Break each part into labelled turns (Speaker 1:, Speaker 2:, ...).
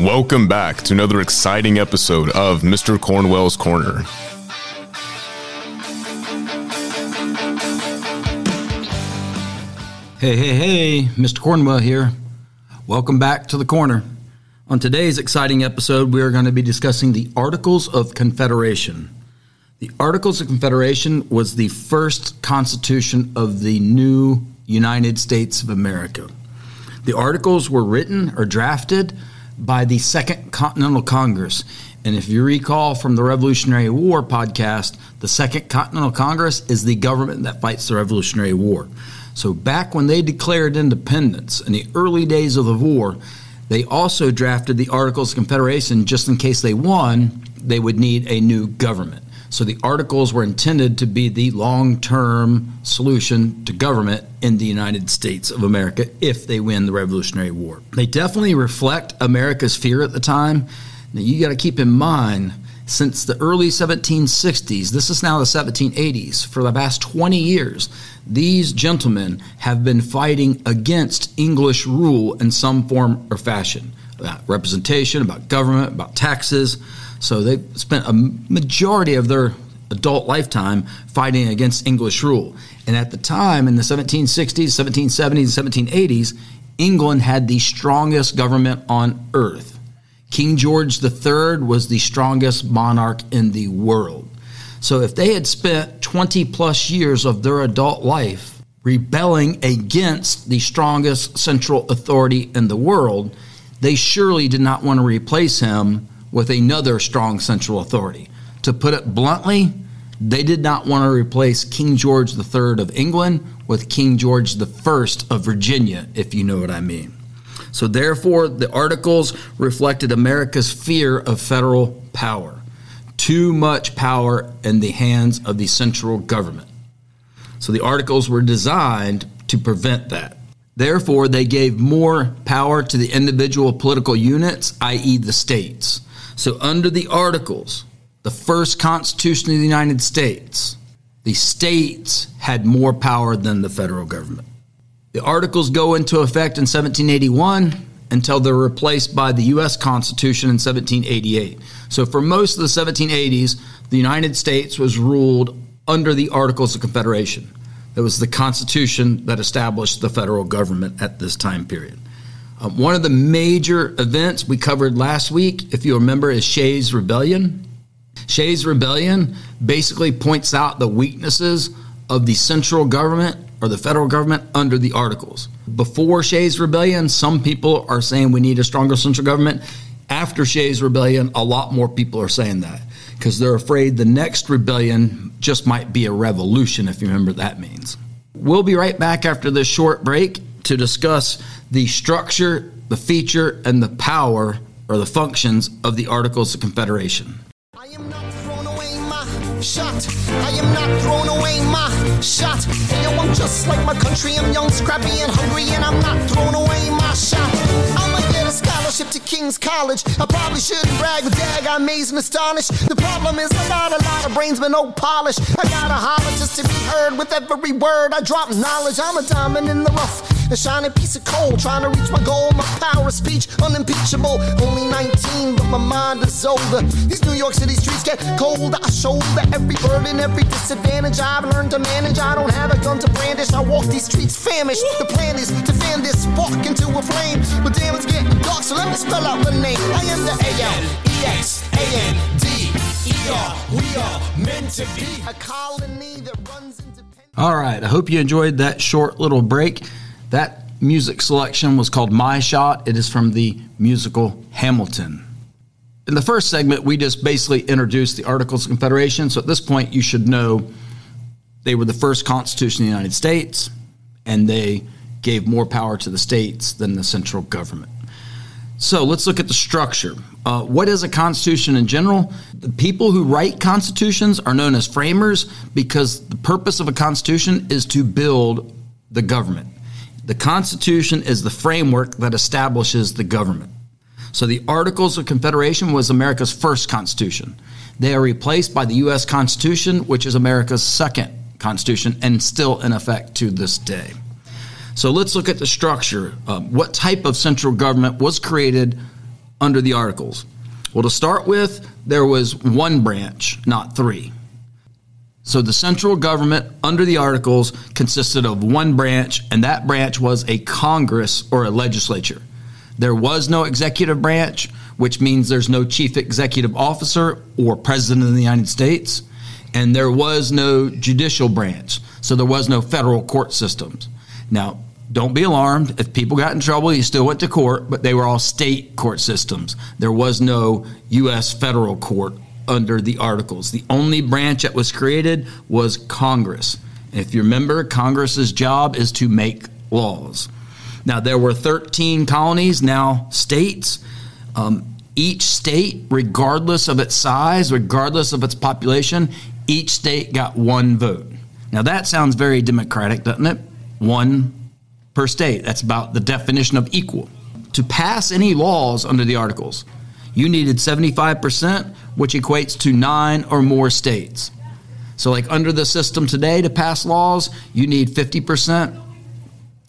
Speaker 1: Welcome back to another exciting episode of Mr. Cornwell's Corner.
Speaker 2: Hey, hey, hey, Mr. Cornwell here. Welcome back to the corner. On today's exciting episode, we are going to be discussing the Articles of Confederation. The Articles of Confederation was the first constitution of the new United States of America. The articles were written or drafted by the Second Continental Congress. And if you recall from the Revolutionary War podcast, the Second Continental Congress is the government that fights the Revolutionary War. So, back when they declared independence in the early days of the war, they also drafted the Articles of Confederation just in case they won, they would need a new government. So the articles were intended to be the long term solution to government in the United States of America if they win the Revolutionary War. They definitely reflect America's fear at the time. Now you got to keep in mind, since the early 1760s, this is now the 1780s, for the past 20 years, these gentlemen have been fighting against English rule in some form or fashion about representation, about government, about taxes. So they spent a majority of their adult lifetime fighting against English rule. And at the time, in the 1760s, 1770s, 1780s, England had the strongest government on earth. King George III was the strongest monarch in the world. So if they had spent 20 plus years of their adult life rebelling against the strongest central authority in the world, they surely did not want to replace him with another strong central authority. To put it bluntly, they did not want to replace King George III of England with King George I of Virginia, if you know what I mean. So, therefore, the articles reflected America's fear of federal power. Too much power in the hands of the central government. So, the articles were designed to prevent that. Therefore, they gave more power to the individual political units, i.e., the states. So, under the Articles, the first Constitution of the United States, the states had more power than the federal government. The Articles go into effect in 1781 until they're replaced by the U.S. Constitution in 1788. So, for most of the 1780s, the United States was ruled under the Articles of Confederation. It was the Constitution that established the federal government at this time period. Um, one of the major events we covered last week, if you remember, is Shays' Rebellion. Shays' Rebellion basically points out the weaknesses of the central government or the federal government under the Articles. Before Shays' Rebellion, some people are saying we need a stronger central government. After Shays' Rebellion, a lot more people are saying that because they're afraid the next rebellion just might be a revolution, if you remember what that means. We'll be right back after this short break to discuss the structure, the feature, and the power or the functions of the Articles of Confederation. I am not throwing away my shot. I am not throwing away my shot. Hey, I'm just like my country. I'm young, scrappy, and hungry, and I'm not throwing away my shot. I'm get a scholarship to King's College. I probably shouldn't brag, but dag, amazed and. The problem is a lot of brains, but no polish. I gotta holler just to be heard with every word. I drop knowledge. I'm a diamond in the rough a shining piece of coal, trying to reach my goal. My power of speech, unimpeachable. Only 19, but my mind is older. These New York City streets get colder. I shoulder every burden, every disadvantage I've learned to manage. I don't have a gun to brandish. I walk these streets famished. The plan is to fan this spark into a flame. But damn, it's getting dark, so let me spell out the name. I am the A-L-E-X-A-N-D. We are meant to be a colony that runs independent. All right, I hope you enjoyed that short little break. That music selection was called My Shot. It is from the musical Hamilton. In the first segment, we just basically introduced the Articles of Confederation. So at this point, you should know they were the first Constitution of the United States, and they gave more power to the states than the central government. So let's look at the structure. Uh, what is a constitution in general? The people who write constitutions are known as framers because the purpose of a constitution is to build the government. The Constitution is the framework that establishes the government. So the Articles of Confederation was America's first Constitution. They are replaced by the U.S. Constitution, which is America's second Constitution and still in effect to this day. So let's look at the structure. Um, what type of central government was created under the Articles? Well, to start with, there was one branch, not three. So the central government under the Articles consisted of one branch, and that branch was a Congress or a legislature. There was no executive branch, which means there's no chief executive officer or president of the United States, and there was no judicial branch, so there was no federal court systems. Now, don't be alarmed. If people got in trouble, you still went to court, but they were all state court systems. There was no U.S. federal court under the Articles. The only branch that was created was Congress. If you remember, Congress's job is to make laws. Now, there were 13 colonies, now states. Um, each state, regardless of its size, regardless of its population, each state got one vote. Now, that sounds very democratic, doesn't it? One per state. That's about the definition of equal. To pass any laws under the Articles, you needed 75%, which equates to nine or more states. So, like under the system today to pass laws, you need 50%.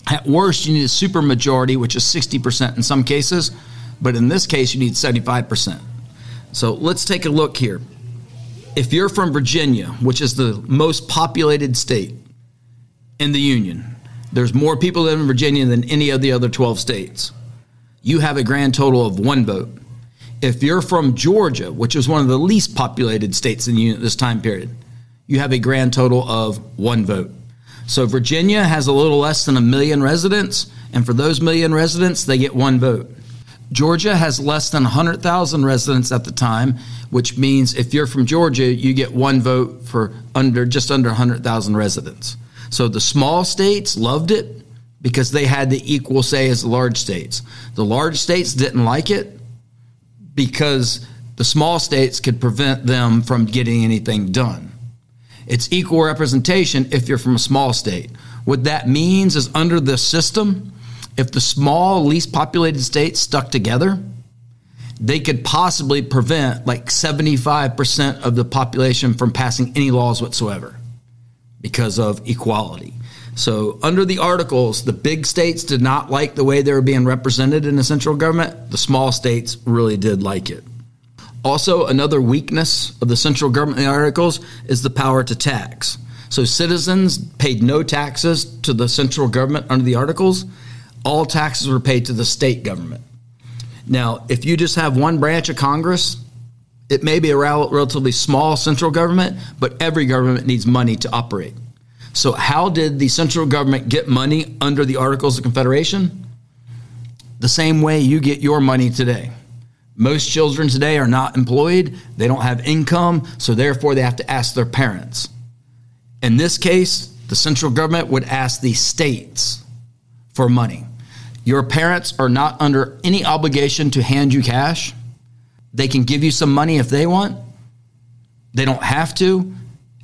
Speaker 2: At worst, you need a supermajority, which is 60% in some cases, but in this case, you need 75%. So, let's take a look here. If you're from Virginia, which is the most populated state in the Union, there's more people live in Virginia than any of the other 12 states. You have a grand total of one vote. If you're from Georgia, which is one of the least populated states in the Union at this time period, you have a grand total of one vote. So Virginia has a little less than a million residents, and for those million residents, they get one vote. Georgia has less than 100,000 residents at the time, which means if you're from Georgia, you get one vote for under just under 100,000 residents. So the small states loved it because they had the equal say as the large states. The large states didn't like it because the small states could prevent them from getting anything done. It's equal representation if you're from a small state. What that means is under the system, if the small, least populated states stuck together, they could possibly prevent like 75% of the population from passing any laws whatsoever because of equality. So, under the articles, the big states did not like the way they were being represented in the central government. The small states really did like it. Also, another weakness of the central government articles is the power to tax. So, citizens paid no taxes to the central government under the articles. All taxes were paid to the state government. Now, if you just have one branch of Congress, it may be a relatively small central government, but every government needs money to operate. So, how did the central government get money under the Articles of Confederation? The same way you get your money today. Most children today are not employed, they don't have income, so therefore they have to ask their parents. In this case, the central government would ask the states for money. Your parents are not under any obligation to hand you cash. They can give you some money if they want. They don't have to,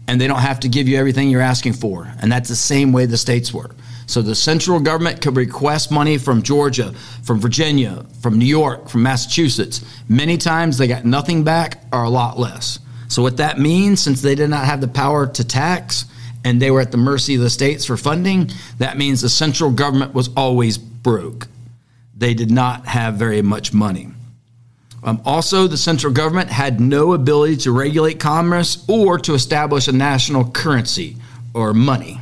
Speaker 2: and they don't have to give you everything you're asking for. And that's the same way the states work. So the central government could request money from Georgia, from Virginia, from New York, from Massachusetts. Many times they got nothing back or a lot less. So what that means, since they did not have the power to tax and they were at the mercy of the states for funding, that means the central government was always broke. They did not have very much money. Um, also, the central government had no ability to regulate commerce or to establish a national currency or money.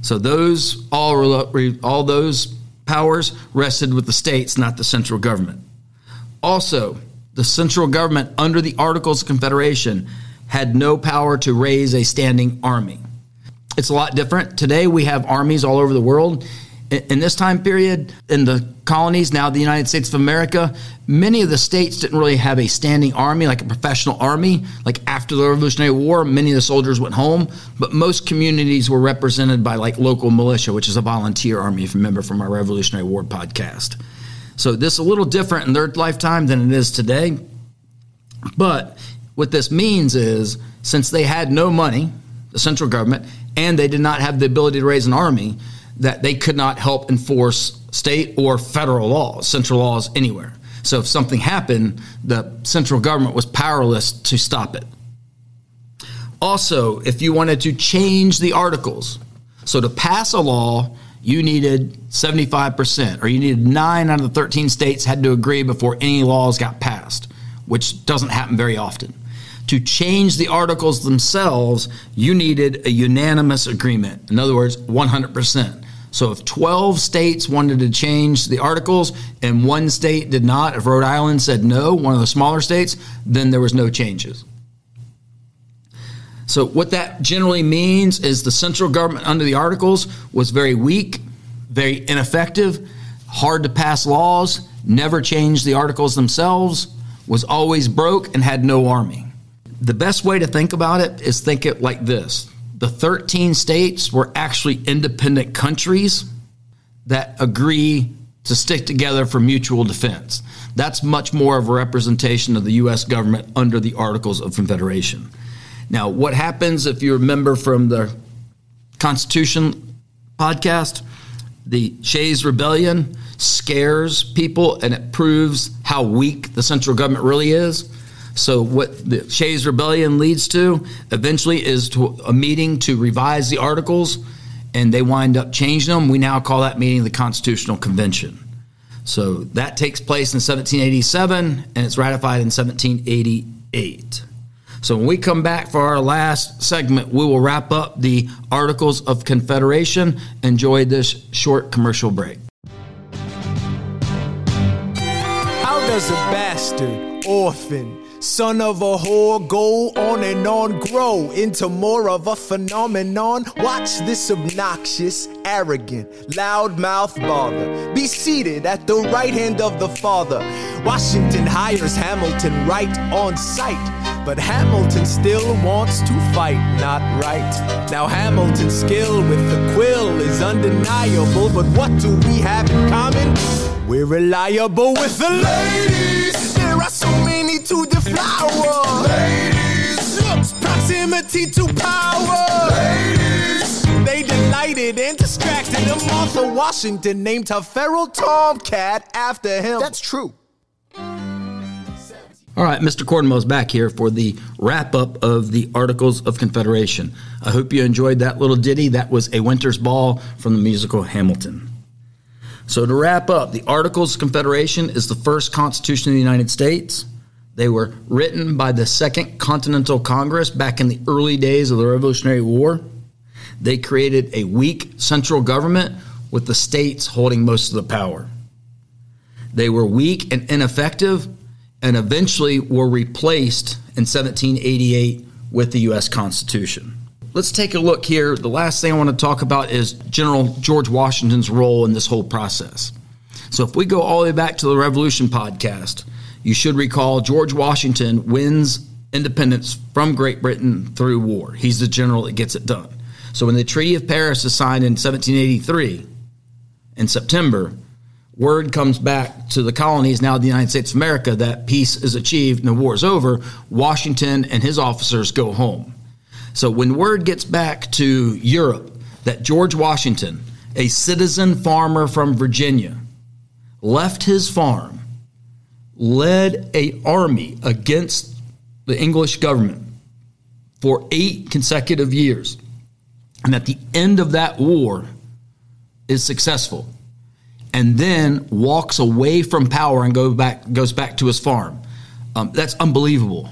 Speaker 2: So those all all those powers rested with the states, not the central government. Also, the central government under the Articles of Confederation had no power to raise a standing army. It's a lot different. Today we have armies all over the world in this time period in the colonies now the united states of america many of the states didn't really have a standing army like a professional army. Like after the revolutionary war many of the soldiers went home but most communities were represented by like local militia which is a volunteer army if you remember from our revolutionary war podcast. So this is a little different in their lifetime than it is today. But what this means is since they had no money the central government and they did not have the ability to raise an army that they could not help enforce state or federal laws, central laws anywhere. So if something happened, the central government was powerless to stop it. Also, if you wanted to change the articles, so to pass a law, you needed 75%, or you needed nine out of the 13 states had to agree before any laws got passed, which doesn't happen very often. To change the articles themselves, you needed a unanimous agreement. In other words, 100%. So if 12 states wanted to change the articles and one state did not, if Rhode Island said no, one of the smaller states, then there was no changes. So what that generally means is the central government under the articles was very weak, very ineffective, hard to pass laws, never changed the articles themselves, was always broke and had no army. The best way to think about it is think it like this the 13 states were actually independent countries that agree to stick together for mutual defense. That's much more of a representation of the U.S. government under the Articles of Confederation. Now, what happens if you remember from the Constitution podcast? The Shays Rebellion scares people and it proves how weak the central government really is. So what the Shays Rebellion leads to eventually is to a meeting to revise the articles, and they wind up changing them. We now call that meeting the Constitutional Convention. So that takes place in 1787, and it's ratified in 1788. So when we come back for our last segment, we will wrap up the Articles of Confederation. Enjoy this short commercial break.
Speaker 3: How does a bastard, orphan, Son of a whore, go on and on, grow into more of a phenomenon. Watch this obnoxious, arrogant, loudmouth bother. Be seated at the right hand of the Father. Washington hires Hamilton right on sight. But Hamilton still wants to fight, not right. Now, Hamilton's skill with the quill is undeniable, but what do we have in common? We're reliable with the ladies. There are so many to deflower. Ladies. Looks, proximity to power. Ladies. They delighted and distracted. And Martha Washington named her feral tomcat after him.
Speaker 4: That's true.
Speaker 2: All right, Mr. Cornwell's back here for the wrap up of the Articles of Confederation. I hope you enjoyed that little ditty. That was A Winter's Ball from the musical Hamilton. So, to wrap up, the Articles of Confederation is the first Constitution of the United States. They were written by the Second Continental Congress back in the early days of the Revolutionary War. They created a weak central government with the states holding most of the power. They were weak and ineffective and eventually were replaced in 1788 with the U.S. Constitution. Let's take a look here. The last thing I want to talk about is General George Washington's role in this whole process. So, if we go all the way back to the Revolution podcast, you should recall George Washington wins independence from Great Britain through war. He's the general that gets it done. So, when the Treaty of Paris is signed in 1783 in September, word comes back to the colonies, now the United States of America, that peace is achieved and the war is over. Washington and his officers go home. So when word gets back to Europe that George Washington, a citizen farmer from Virginia, left his farm, led a army against the English government for eight consecutive years, and at the end of that war is successful and then walks away from power and goes back goes back to his farm. Um, that's unbelievable.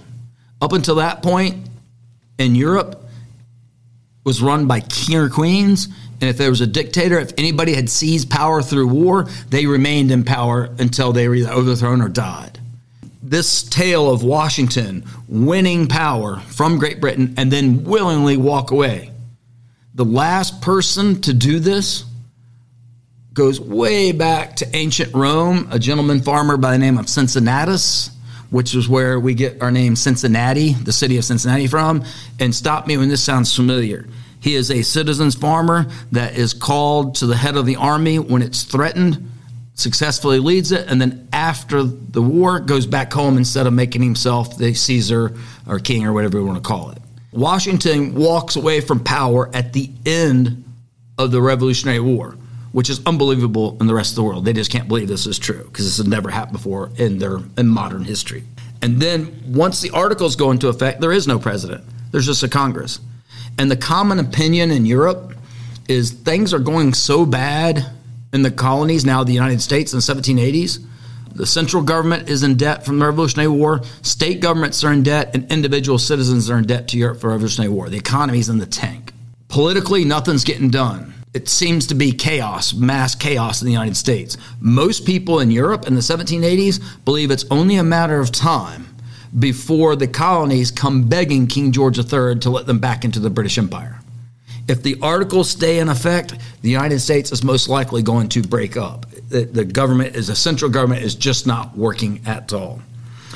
Speaker 2: Up until that point, in Europe, was run by king or queens, and if there was a dictator, if anybody had seized power through war, they remained in power until they were either overthrown or died. This tale of Washington winning power from Great Britain and then willingly walk away. The last person to do this goes way back to ancient Rome, a gentleman farmer by the name of Cincinnatus, which is where we get our name Cincinnati, the city of Cincinnati, from. And stop me when this sounds familiar. He is a citizen's farmer that is called to the head of the army when it's threatened, successfully leads it, and then after the war goes back home instead of making himself the Caesar or king or whatever you want to call it. Washington walks away from power at the end of the Revolutionary War which is unbelievable in the rest of the world. They just can't believe this is true because this has never happened before in their in modern history. And then once the articles go into effect, there is no president. There's just a Congress. And the common opinion in Europe is things are going so bad in the colonies now, the United States in the 1780s. The central government is in debt from the Revolutionary War. State governments are in debt, and individual citizens are in debt to Europe for the Revolutionary War. The economy's in the tank. Politically, nothing's getting done. It seems to be chaos, mass chaos in the United States. Most people in Europe in the 1780s believe it's only a matter of time before the colonies come begging King George III to let them back into the British Empire. If the articles stay in effect, the United States is most likely going to break up. The, the government is a central government is just not working at all.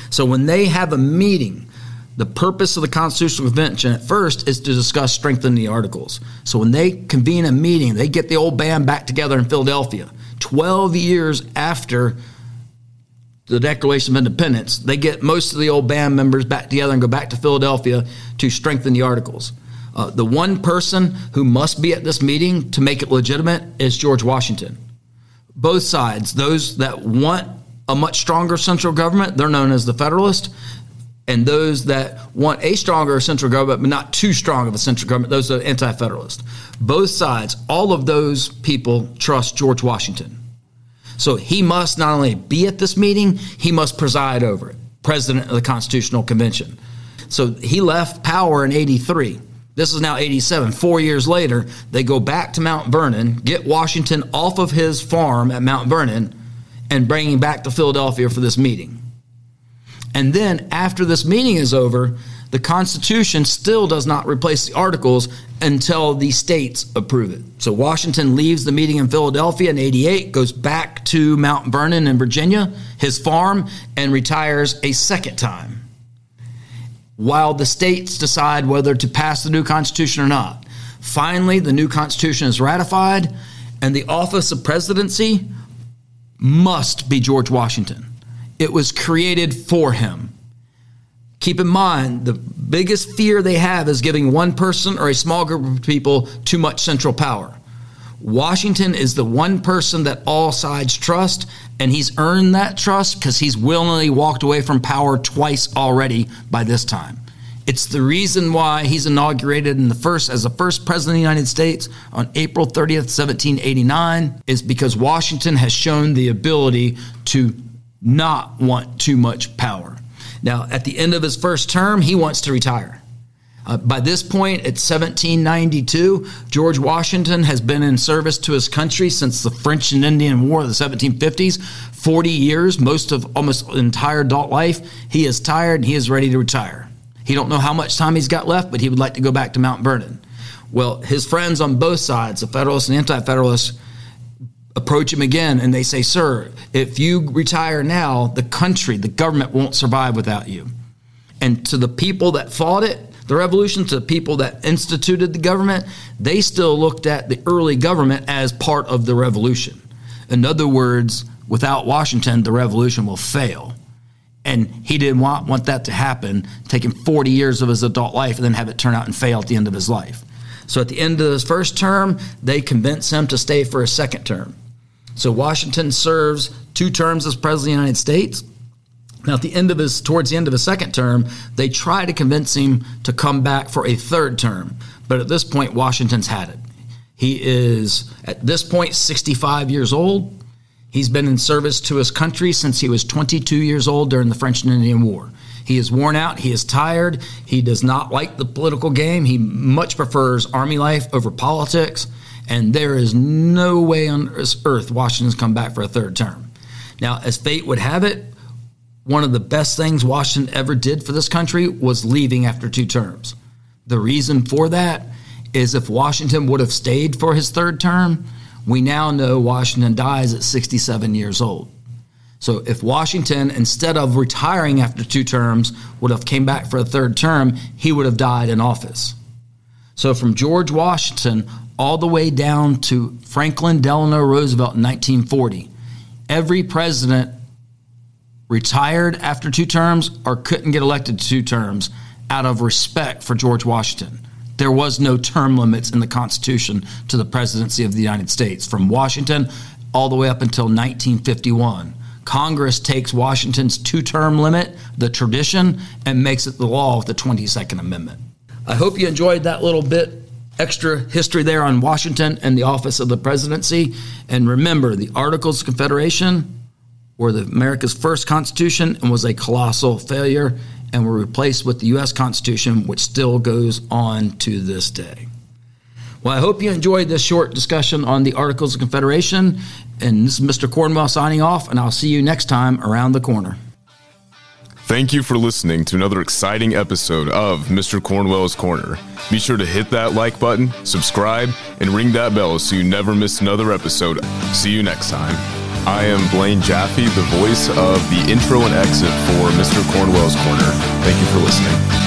Speaker 2: So when they have a meeting, the purpose of the Constitutional Convention at first is to discuss strengthening the articles. So when they convene a meeting, they get the old band back together in Philadelphia. 12 years after the Declaration of Independence, they get most of the old band members back together and go back to Philadelphia to strengthen the articles. Uh, the one person who must be at this meeting to make it legitimate is George Washington. Both sides, those that want a much stronger central government, they're known as the Federalist, and those that want a stronger central government, but not too strong of a central government, those are anti Federalist. Both sides, all of those people trust George Washington. So he must not only be at this meeting, he must preside over it, president of the Constitutional Convention. So he left power in 83. This is now 87. Four years later, they go back to Mount Vernon, get Washington off of his farm at Mount Vernon, and bring him back to Philadelphia for this meeting. And then, after this meeting is over, the Constitution still does not replace the Articles until the states approve it. So Washington leaves the meeting in Philadelphia in 88, goes back to Mount Vernon in Virginia, his farm, and retires a second time while the states decide whether to pass the new Constitution or not. Finally, the new Constitution is ratified, and the office of presidency must be George Washington. It was created for him. Keep in mind, the biggest fear they have is giving one person or a small group of people too much central power. Washington is the one person that all sides trust, and he's earned that trust because he's willingly walked away from power twice already by this time. It's the reason why he's inaugurated in the first as the first president of the United States on April 30th, 1789, is because Washington has shown the ability to not want too much power. Now, at the end of his first term, he wants to retire. Uh, by this point, at 1792. George Washington has been in service to his country since the French and Indian War of the 1750s, 40 years, most of almost entire adult life. He is tired and he is ready to retire. He don't know how much time he's got left, but he would like to go back to Mount Vernon. Well, his friends on both sides, the Federalists and Anti-Federalists, approach him again and they say, Sir, if you retire now, the country, the government won't survive without you. And to the people that fought it, the revolution, to the people that instituted the government, they still looked at the early government as part of the revolution. In other words, without Washington, the revolution will fail. And he didn't want, want that to happen, taking 40 years of his adult life and then have it turn out and fail at the end of his life. So at the end of his first term, they convince him to stay for a second term. So Washington serves two terms as president of the United States. Now, at the end of his, towards the end of his second term, they try to convince him to come back for a third term. But at this point, Washington's had it. He is, at this point, 65 years old. He's been in service to his country since he was 22 years old during the French and Indian War. He is worn out. He is tired. He does not like the political game. He much prefers army life over politics and there is no way on earth Washington's come back for a third term. Now, as fate would have it, one of the best things Washington ever did for this country was leaving after two terms. The reason for that is if Washington would have stayed for his third term, we now know Washington dies at 67 years old. So if Washington, instead of retiring after two terms, would have came back for a third term, he would have died in office. So from George Washington all the way down to Franklin Delano Roosevelt in 1940. Every president retired after two terms or couldn't get elected two terms out of respect for George Washington. There was no term limits in the Constitution to the presidency of the United States from Washington all the way up until 1951. Congress takes Washington's two term limit, the tradition, and makes it the law of the 22nd Amendment. I hope you enjoyed that little bit extra history there on Washington and the office of the presidency. And remember, the Articles of Confederation were the America's first constitution and was a colossal failure and were replaced with the U.S. Constitution, which still goes on to this day. Well, I hope you enjoyed this short discussion on the Articles of Confederation. And this is Mr. Cornwell signing off, and I'll see you next time around the corner.
Speaker 1: Thank you for listening to another exciting episode of Mr. Cornwell's Corner. Be sure to hit that like button, subscribe, and ring that bell so you never miss another episode. See you next time. I am Blaine Jaffe, the voice of the intro and exit for Mr. Cornwell's Corner. Thank you for listening.